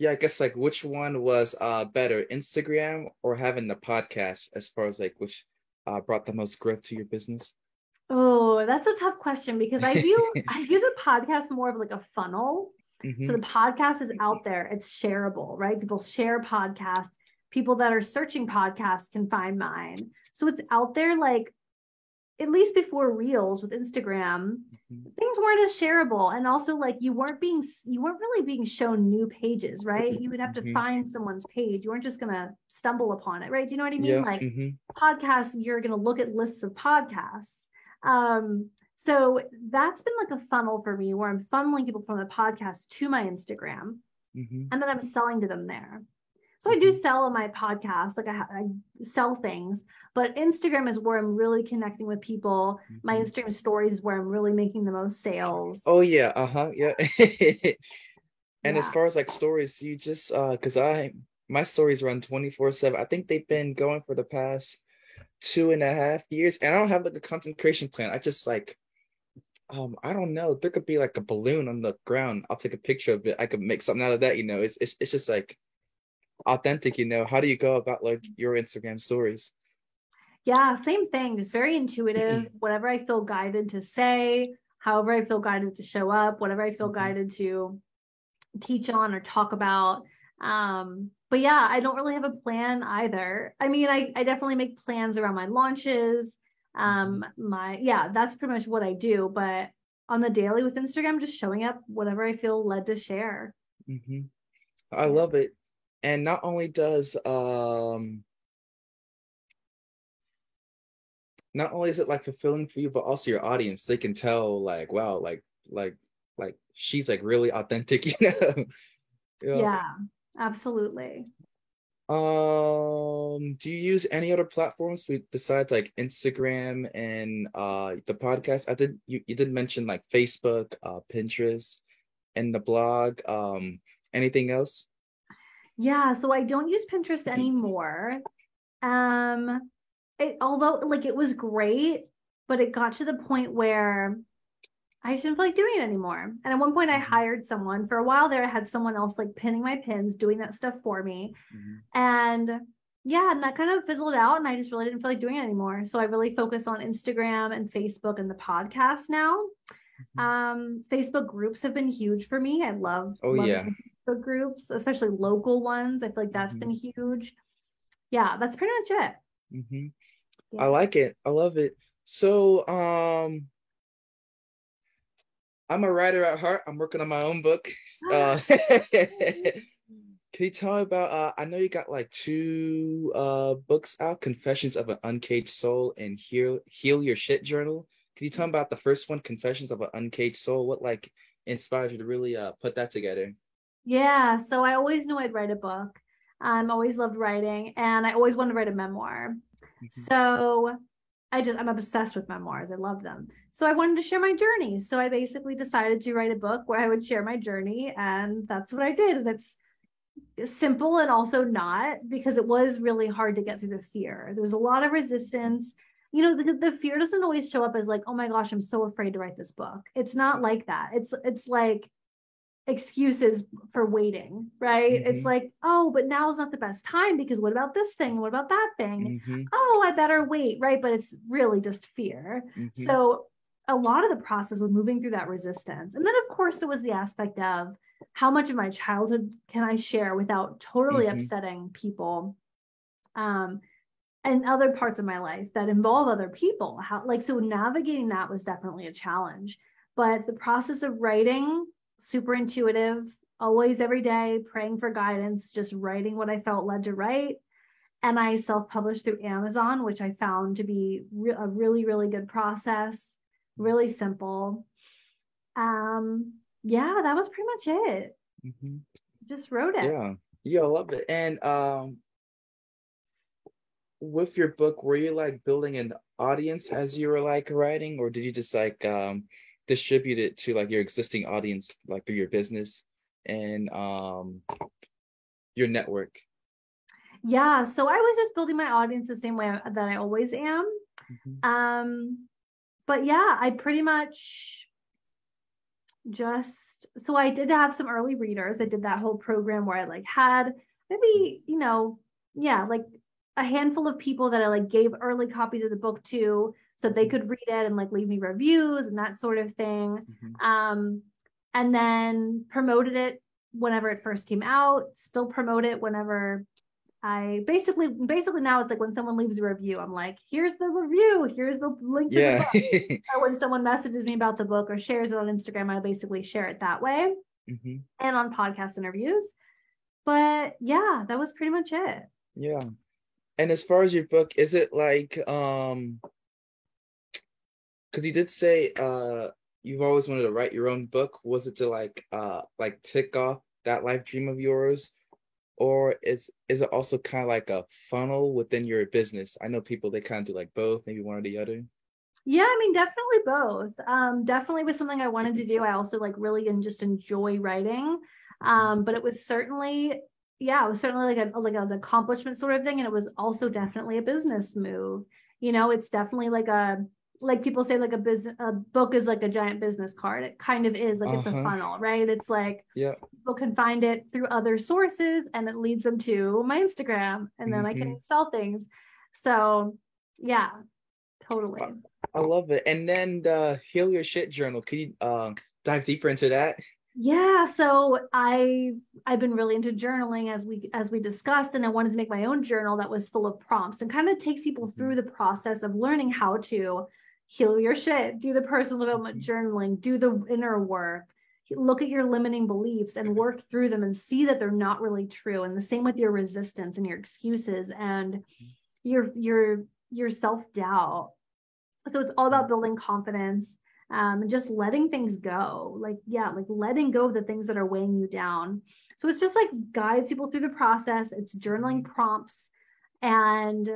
yeah, I guess like which one was uh better, Instagram or having the podcast as far as like which uh brought the most growth to your business? Oh, that's a tough question because I view I view the podcast more of like a funnel. Mm-hmm. So the podcast is out there, it's shareable, right? People share podcasts. People that are searching podcasts can find mine. So it's out there like at least before reels with instagram mm-hmm. things weren't as shareable and also like you weren't being you weren't really being shown new pages right you would have to mm-hmm. find someone's page you weren't just going to stumble upon it right do you know what i mean yeah. like mm-hmm. podcasts you're going to look at lists of podcasts um so that's been like a funnel for me where i'm funneling people from the podcast to my instagram mm-hmm. and then i'm selling to them there so I do mm-hmm. sell on my podcast, like I, I, sell things, but Instagram is where I'm really connecting with people. Mm-hmm. My Instagram stories is where I'm really making the most sales. Oh yeah, uh huh, yeah. and yeah. as far as like stories, you just uh, cause I my stories run twenty four seven. I think they've been going for the past two and a half years, and I don't have like a content creation plan. I just like um, I don't know. There could be like a balloon on the ground. I'll take a picture of it. I could make something out of that. You know, it's it's, it's just like authentic you know how do you go about like your instagram stories yeah same thing just very intuitive whatever i feel guided to say however i feel guided to show up whatever i feel mm-hmm. guided to teach on or talk about um but yeah i don't really have a plan either i mean i, I definitely make plans around my launches um mm-hmm. my yeah that's pretty much what i do but on the daily with instagram just showing up whatever i feel led to share mm-hmm. i love it and not only does um not only is it like fulfilling for you but also your audience they can tell like wow like like like she's like really authentic you know, know? yeah absolutely. Um do you use any other platforms besides like instagram and uh the podcast? I did you, you did mention like facebook uh pinterest and the blog um anything else yeah, so I don't use Pinterest anymore. Um it, although like it was great, but it got to the point where I just didn't feel like doing it anymore. And at one point I mm-hmm. hired someone. For a while there, I had someone else like pinning my pins, doing that stuff for me. Mm-hmm. And yeah, and that kind of fizzled out and I just really didn't feel like doing it anymore. So I really focus on Instagram and Facebook and the podcast now. Mm-hmm. Um, Facebook groups have been huge for me. I love, oh, love yeah. Facebook groups, especially local ones. I feel like that's mm-hmm. been huge. Yeah, that's pretty much it. Mm-hmm. Yeah. I like it. I love it. So, um, I'm a writer at heart. I'm working on my own book. Uh, can you tell me about? Uh, I know you got like two uh books out: "Confessions of an Uncaged Soul" and "Heal Heal Your Shit Journal." Can you tell me about the first one, "Confessions of an Uncaged Soul"? What like inspired you to really uh put that together? Yeah. So I always knew I'd write a book. I'm always loved writing and I always wanted to write a memoir. Mm-hmm. So I just I'm obsessed with memoirs. I love them. So I wanted to share my journey. So I basically decided to write a book where I would share my journey and that's what I did. And it's simple and also not because it was really hard to get through the fear. There was a lot of resistance. You know, the, the fear doesn't always show up as like, oh my gosh, I'm so afraid to write this book. It's not like that. It's it's like excuses for waiting, right? Mm-hmm. It's like, oh, but now's not the best time because what about this thing? What about that thing? Mm-hmm. Oh, I better wait, right? But it's really just fear. Mm-hmm. So a lot of the process was moving through that resistance. And then, of course, there was the aspect of how much of my childhood can I share without totally mm-hmm. upsetting people? Um, and other parts of my life that involve other people. How like so navigating that was definitely a challenge. But the process of writing super intuitive, always every day praying for guidance, just writing what I felt led to write. And I self published through Amazon, which I found to be re- a really, really good process, really simple. Um, yeah, that was pretty much it. Mm-hmm. Just wrote it. Yeah, yeah, I love it. And um, with your book, were you like building an audience as you were like writing, or did you just like um distribute it to like your existing audience like through your business and um your network. Yeah so i was just building my audience the same way that i always am. Mm-hmm. um but yeah i pretty much just so i did have some early readers. I did that whole program where i like had maybe you know yeah like a handful of people that i like gave early copies of the book to so they could read it and like leave me reviews and that sort of thing. Mm-hmm. Um, and then promoted it whenever it first came out, still promote it whenever I basically basically now it's like when someone leaves a review, I'm like, here's the review, here's the link to yeah. the book. or when someone messages me about the book or shares it on Instagram, I basically share it that way hmm and on podcast interviews. But yeah, that was pretty much it. Yeah. And as far as your book, is it like um because you did say uh you've always wanted to write your own book. Was it to like uh like tick off that life dream of yours? Or is is it also kind of like a funnel within your business? I know people they kind of do like both, maybe one or the other. Yeah, I mean, definitely both. Um, definitely was something I wanted to do. I also like really and just enjoy writing. Um, but it was certainly, yeah, it was certainly like a like an accomplishment sort of thing. And it was also definitely a business move. You know, it's definitely like a like people say like a business a book is like a giant business card. It kind of is like it's a Uh-huh. funnel, right? It's like Yeah. people can find it through other sources and it leads them to my Instagram and then I can sell things. So yeah, totally. I love it. And then the Heal Your Shit journal. Can you um dive deeper into that? Yeah, so I I've been really into journaling as we as we discussed and I wanted to make my own journal that was full of prompts and kind of takes people through the process of learning how to heal your shit, do the personal development mm-hmm. journaling, do the inner work, look at your limiting beliefs and work mm-hmm. through them and see that they're not really true and the same with your resistance and your excuses and mm-hmm. your your your self-doubt. So it's all about building confidence um, and just letting things go. Like, yeah, like letting go of the things that are weighing you down. So it's just like guides people through the process. It's journaling prompts. And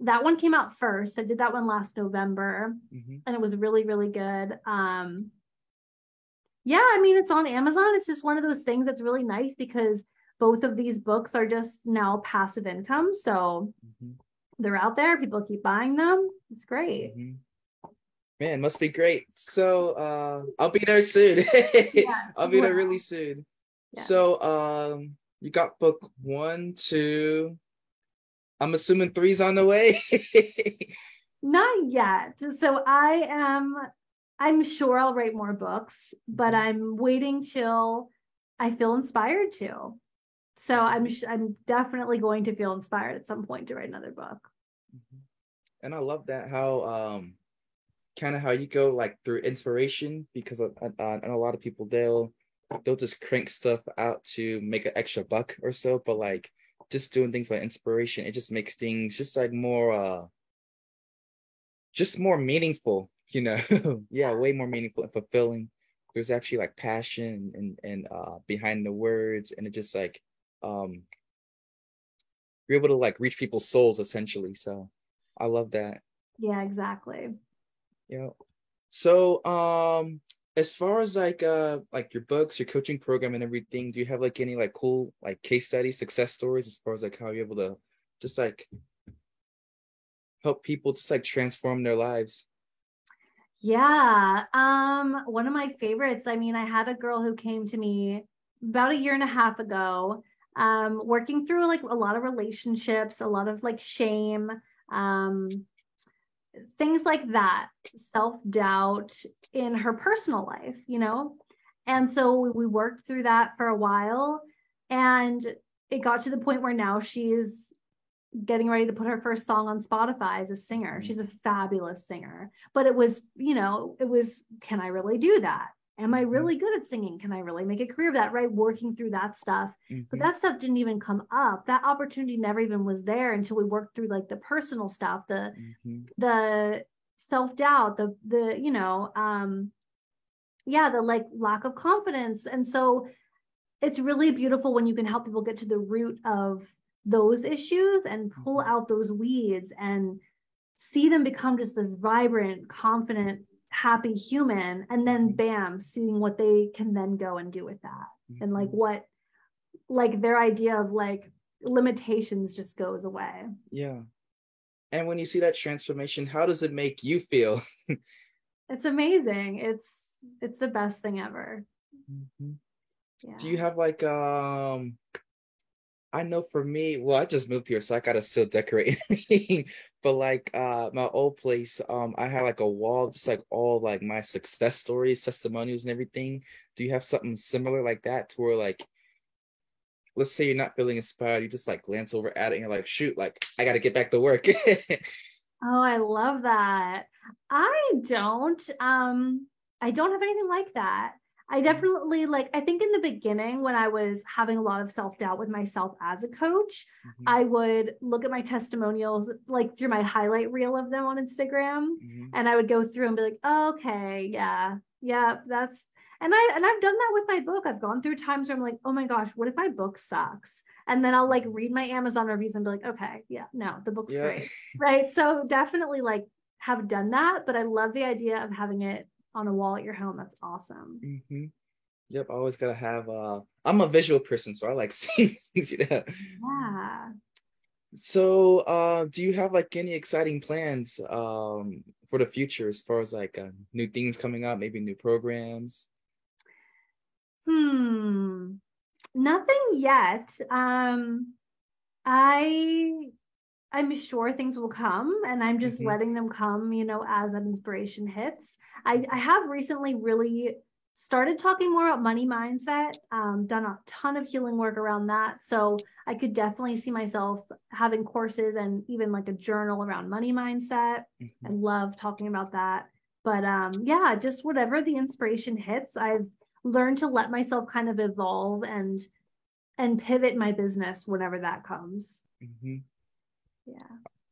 that one came out first. I did that one last November Mhm. and it was really, really good. Um, yeah, I mean, it's on Amazon. It's just one of those things that's really nice because both of these books are just now passive income. So Mhm. they're out there. People keep buying them. It's great. Mhm. Man, must be great. So uh I'll be there soon. Yes, I'll be there really soon. Yes. So um you got book one, two. I'm assuming three's on the way. Not yet. So I am, I'm sure I'll write more books, but Mhm. I'm waiting till I feel inspired to. So I'm, sh- I'm definitely going to feel inspired at some point to write another book. and I love that how um kind of how you go like through inspiration because I, I, I know a lot of people they'll they'll just crank stuff out to make an extra buck or so, but like just doing things by inspiration, it just makes things just like more uh just more meaningful, you know. yeah, way more meaningful and fulfilling. There's actually like passion and and uh behind the words and it just like um you're able to like reach people's souls essentially. So I love that. Yeah, exactly. Yeah. So, um, as far as like uh like your books, your coaching program and everything, do you have like any like cool like case studies, success stories as far as like how you're able to just like help people just like transform their lives? Yeah. Um, one of my favorites, I mean, I had a girl who came to me about a year and a half ago, um, working through like a lot of relationships, a lot of like shame, um, things like that, self-doubt in her personal life, you know? And so we, we worked through that for a while and it got to the point where now she's getting ready to put her first song on Spotify as a singer. Mm. She's a fabulous singer. But it was, you know, it was, can I really do that? Am I really good at singing? Can I really make a career of that? Right. Working through that stuff. But Mhm. that stuff didn't even come up. That opportunity never even was there until we worked through like the personal stuff, the Mhm. the self-doubt, the the, you know, um yeah, the like lack of confidence. And so it's really beautiful when you can help people get to the root of those issues and pull Mhm. out those weeds and see them become just this vibrant, confident, happy human. And then Mhm. bam, seeing what they can then go and do with that. And like Mhm. what like their idea of like limitations just goes away. yeah. And when you see that transformation, how does it make you feel? It's amazing. It's it's the best thing ever. Mhm. Yeah. Do you have like um I know for me, well, I just moved here, so I gotta still decorate. but like uh my old place, um, I had like a wall, just like all like my success stories, testimonials, and everything. Do you have something similar like that to where like let's say you're not feeling inspired, you just like glance over at it and you're like, shoot, like I gotta get back to work. oh, I love that. I don't um I don't have anything like that. I mm-hmm. definitely like, I think in the beginning, when I was having a lot of self doubt with myself as a coach, mm-hmm. I would look at my testimonials, like through my highlight reel of them on Instagram. Mm-hmm. And I would go through and be like, oh, okay, yeah, yeah, that's, and I, and I've done that with my book. I've gone through times where I'm like, oh my gosh, what if my book sucks? And then I'll like read my Amazon reviews and be like, okay, yeah, no, the book's yeah. great. Right. So definitely like have done that, but I love the idea of having it on a wall at your home. That's awesome. Mm-hmm. Yep, I always gotta have. uh I'm a visual person, so I like seeing things. You know. Yeah. So, uh, do you have like any exciting plans um for the future as far as like uh, new things coming up, maybe new programs? Hmm, nothing yet. Um, I I'm sure things will come and I'm just mm-hmm. letting them come, you know, as that inspiration hits. I, I have recently really started talking more about money mindset, um, done a ton of healing work around that. So I could definitely see myself having courses and even like a journal around money mindset. Mm-hmm. I love talking about that. But um, yeah, just whatever the inspiration hits, I've learned to let myself kind of evolve and and pivot my business whenever that comes. Mm-hmm. Yeah.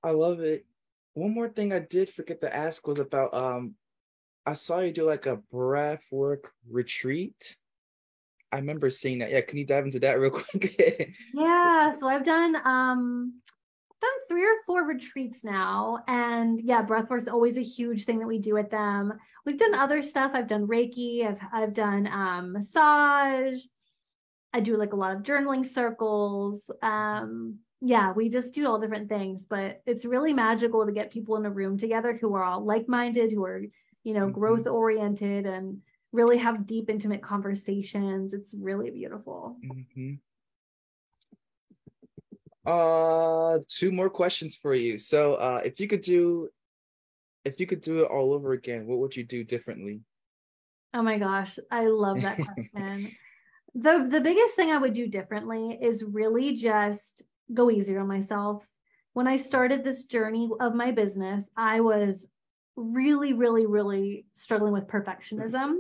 I love it. One more thing I did forget to ask was about um I saw you do like a breath work retreat. I remember seeing that. Yeah, can you dive into that real quick? yeah, so I've done um done three or four retreats now and yeah breathwork's always a huge thing that we do with them we've done other stuff i've done reiki i've, I've done um, massage i do like a lot of journaling circles um, yeah, we just do all different things, but it's really magical to get people in a room together who are all like-minded, who are, you know, mm-hmm. growth oriented and really have deep intimate conversations. It's really beautiful. Mm-hmm. Uh two more questions for you. So uh if you could do if you could do it all over again, what would you do differently? Oh my gosh, I love that question. the the biggest thing I would do differently is really just go easier on myself. When I started this journey of my business, I was really, really, really struggling with perfectionism.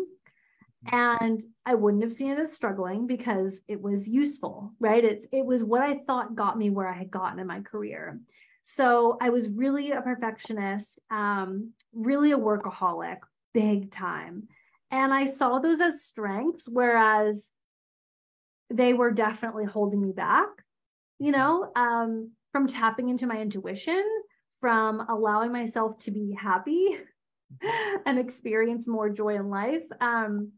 And I wouldn't have seen it as struggling because it was useful, right? It's it was what I thought got me where I had gotten in my career. So I was really a perfectionist, um, really a workaholic, big time. And I saw those as strengths, whereas they were definitely holding me back you know, um, from tapping into my intuition, from allowing myself to be happy and experience more joy in life. Um,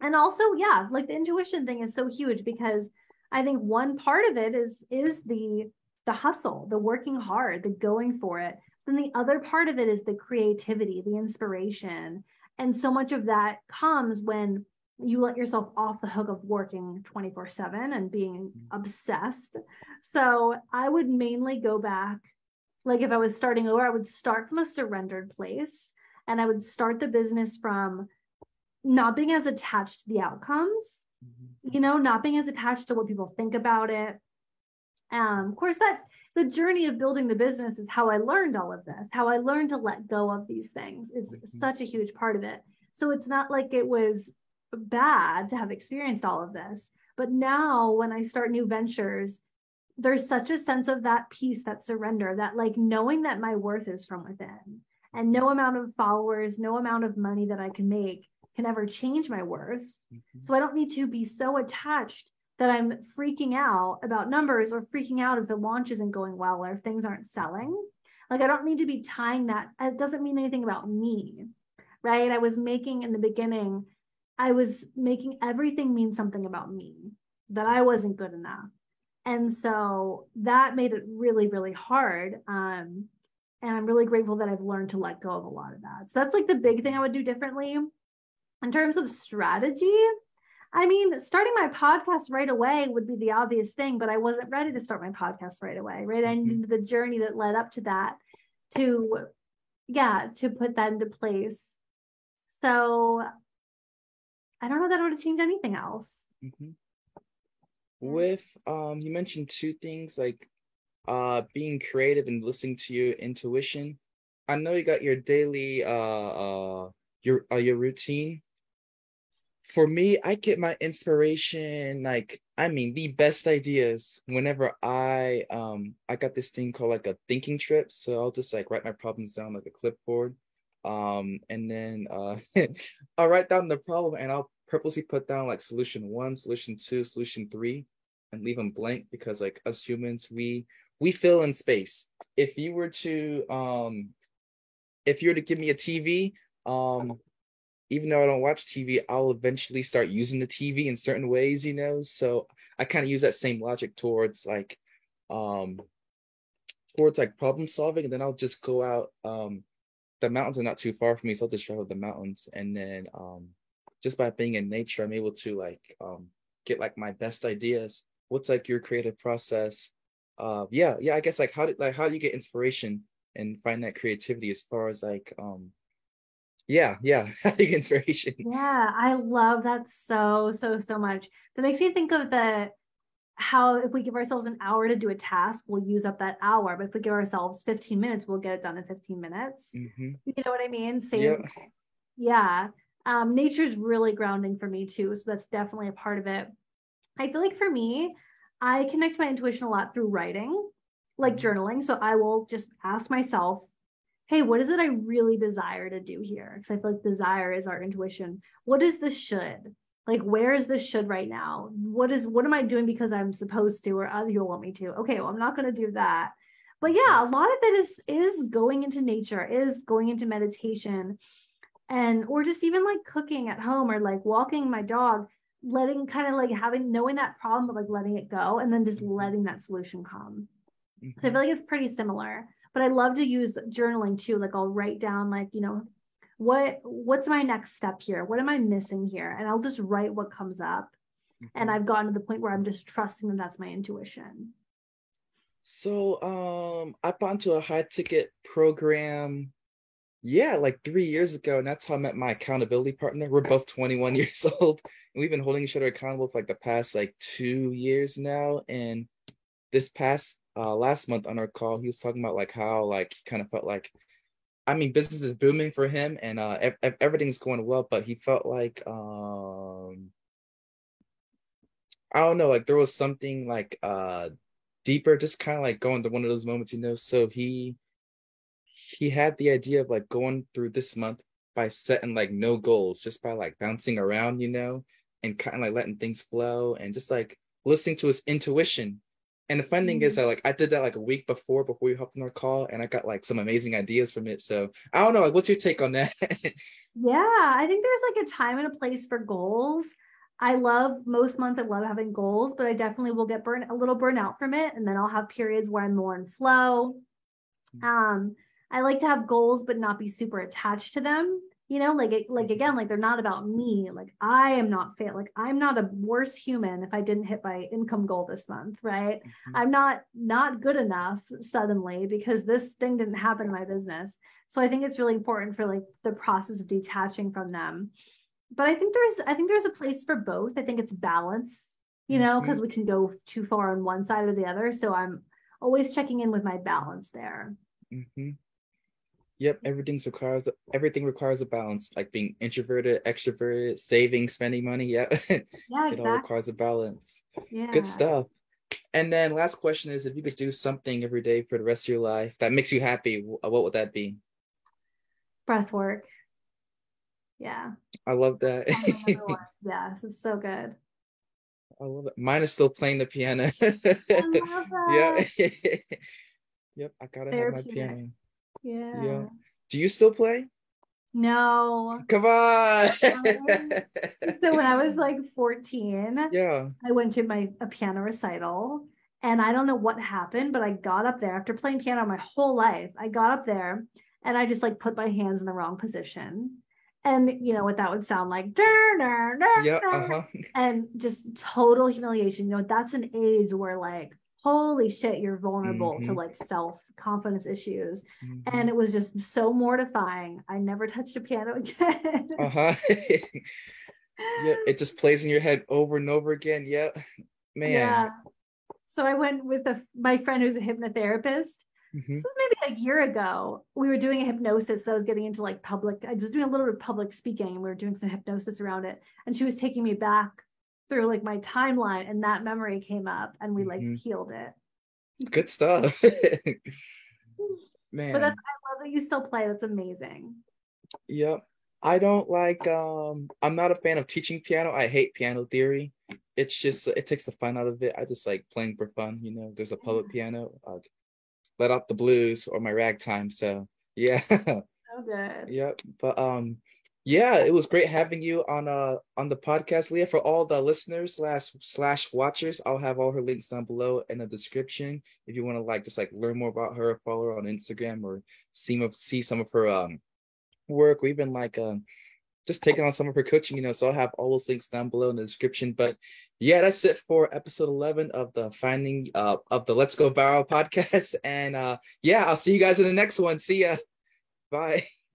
and also, yeah, like the intuition thing is so huge because I think one part of it is is the the hustle, the working hard, the going for it. Then the other part of it is the creativity, the inspiration. And so much of that comes when you let yourself off the hook of working 24 7 and being mm-hmm. obsessed. So I would mainly go back, like if I was starting over, I would start from a surrendered place and I would start the business from not being as attached to the outcomes, mm-hmm. you know, not being as attached to what people think about it. Um, of course, that the journey of building the business is how I learned all of this, how I learned to let go of these things. It's mm-hmm. such a huge part of it. So it's not like it was bad to have experienced all of this. But now when I start new ventures, there's such a sense of that peace, that surrender, that like knowing that my worth is from within and no amount of followers, no amount of money that I can make can ever change my worth. Mm-hmm. So I don't need to be so attached that I'm freaking out about numbers or freaking out if the launch isn't going well or if things aren't selling. Like I don't need to be tying that. It doesn't mean anything about me, right? I was making in the beginning I was making everything mean something about me, that I wasn't good enough. And so that made it really, really hard. Um, and I'm really grateful that I've learned to let go of a lot of that. So that's like the big thing I would do differently. In terms of strategy, I mean, starting my podcast right away would be the obvious thing, but I wasn't ready to start my podcast right away, right? I mm-hmm. needed the journey that led up to that. to yeah to put that into place so i don't know that i would changed anything else. Mm-hmm. with um you mentioned two things like uh being creative and listening to your intuition. I know you got your daily uh uh your uh, your routine. For me i get my inspiration like i mean the best ideas whenever i um i got this thing called like a thinking trip. So i'll just like write my problems down like a clipboard um and then uh i'll write down the problem and i'll purposely put down like solution one solution two solution three and leave them blank because like us humans we we fill in space if you were to um if you were to give me a tv um even though I don't watch TV, I'll eventually start using the TV in certain ways, you know. So I kind of use that same logic towards like um towards like problem solving, and then I'll just go out. Um the mountains are not too far from me, so I'll just travel the mountains and then um just by being in nature, I'm able to like um get like my best ideas. What's like your creative process? Uh yeah, yeah, I guess like how did like how do you get inspiration and find that creativity as far as like um yeah yeah having inspiration yeah i love that so so so much that makes me think of the how if we give ourselves an hour to do a task we'll use up that hour but if we give ourselves 15 minutes we'll get it done in 15 minutes mm-hmm. you know what i mean same yep. yeah um nature's really grounding for me too so that's definitely a part of it i feel like for me i connect my intuition a lot through writing like mm-hmm. journaling so i will just ask myself hey, what is it I really desire to do here? Because I feel like desire is our intuition. What is the should? Like, where is this should right now? What is what am I doing because I'm supposed to or other people want me to? Okay, well, I'm not going to do that. But yeah, a lot of it is is going into nature, is going into meditation, and or just even like cooking at home or like walking my dog, letting kind of like having knowing that problem, but like letting it go, and then just mm-hmm. letting that solution come. Mm-hmm. I feel like it's pretty similar but I love to use journaling too. Like I'll write down like, you know, what what's my next step here? What am I missing here? And I'll just write what comes up. Mm-hmm. And I've gotten to the point where I'm just trusting that that's my intuition. So um I bought into a high ticket program yeah, like three years ago, and that's how I met my accountability partner. We're both 21 years old, and we've been holding each other accountable for like the past like two years now. And this past uh, last month on our call, he was talking about like how like he kind of felt like, I mean, business is booming for him and uh, ev- everything's going well, but he felt like um, I don't know, like there was something like uh deeper, just kind of like going to one of those moments, you know. So he he had the idea of like going through this month by setting like no goals, just by like bouncing around, you know, and kind of like letting things flow and just like listening to his intuition and the fun thing is mm-hmm. that like I did that like a week before before we hopped on our call, and I got like some amazing ideas from it. So I don't know, like, what's your take on that? yeah, I think there's like a time and a place for goals. I love most months. I love having goals, but I definitely will get burn a little burnout from it, and then I'll have periods where I'm more in flow. Mm. Um, I like to have goals, but not be super attached to them you know like like again like they're not about me. Like i am not fail like i'm not a worse human if i didn't hit my income goal this month right? Mm-hmm. i'm not not good enough suddenly because this thing didn't happen in my business. So i think it's really important for like the process of detaching from them. But i think there's i think there's a place for both. I think it's balance you know because mm-hmm. we can go too far on one side or the other. So i'm always checking in with my balance there. Mm-hmm. Yep, everything requires everything requires a balance, like being introverted, extroverted, saving, spending money. Yeah, yeah, it exactly. all requires a balance. Yeah, good stuff. And then last question is, if you could do something every day for the rest of your life that makes you happy, what would that be? Breath work. Yeah. I love that. yes, it's so good. I love it. Mine is still playing the piano. I love that. yeah. yep, I gotta have my piano. Yeah. Yeah. Do you still play? No. Come on. so when I was like 14, yeah, I went to my a piano recital and I don't know what happened, but I got up there after playing piano my whole life. I got up there and I just like put my hands in the wrong position. And you know what that would sound like. yeah, uh-huh. And just total humiliation. You know, that's an age where like holy shit, you're vulnerable mm-hmm. to like self confidence issues. Mm-hmm. And it was just so mortifying. I never touched a piano again. uh-huh. yeah, it just plays in your head over and over again. Yeah. Man. Yeah. So I went with a, my friend who's a hypnotherapist. Mm-hmm. So maybe a year ago, we were doing a hypnosis. So I was getting into like public, I was doing a little bit of public speaking and we were doing some hypnosis around it. And she was taking me back through like my timeline and that memory came up and we like mm-hmm. healed it. Good stuff. Man. But that's I love that you still play. That's amazing. Yep. I don't like um I'm not a fan of teaching piano. I hate piano theory. It's just it takes the fun out of it. I just like playing for fun, you know. There's a public piano. I'll let out the blues or my ragtime. So yeah. So good. Yep. But um yeah, it was great having you on uh on the podcast, Leah. For all the listeners slash slash watchers, I'll have all her links down below in the description. If you want to like just like learn more about her, follow her on Instagram or see of see some of her um work. We've been like um just taking on some of her coaching, you know. So I'll have all those links down below in the description. But yeah, that's it for episode 11 of the finding uh of the Let's Go Viral podcast. And uh yeah, I'll see you guys in the next one. See ya. Bye.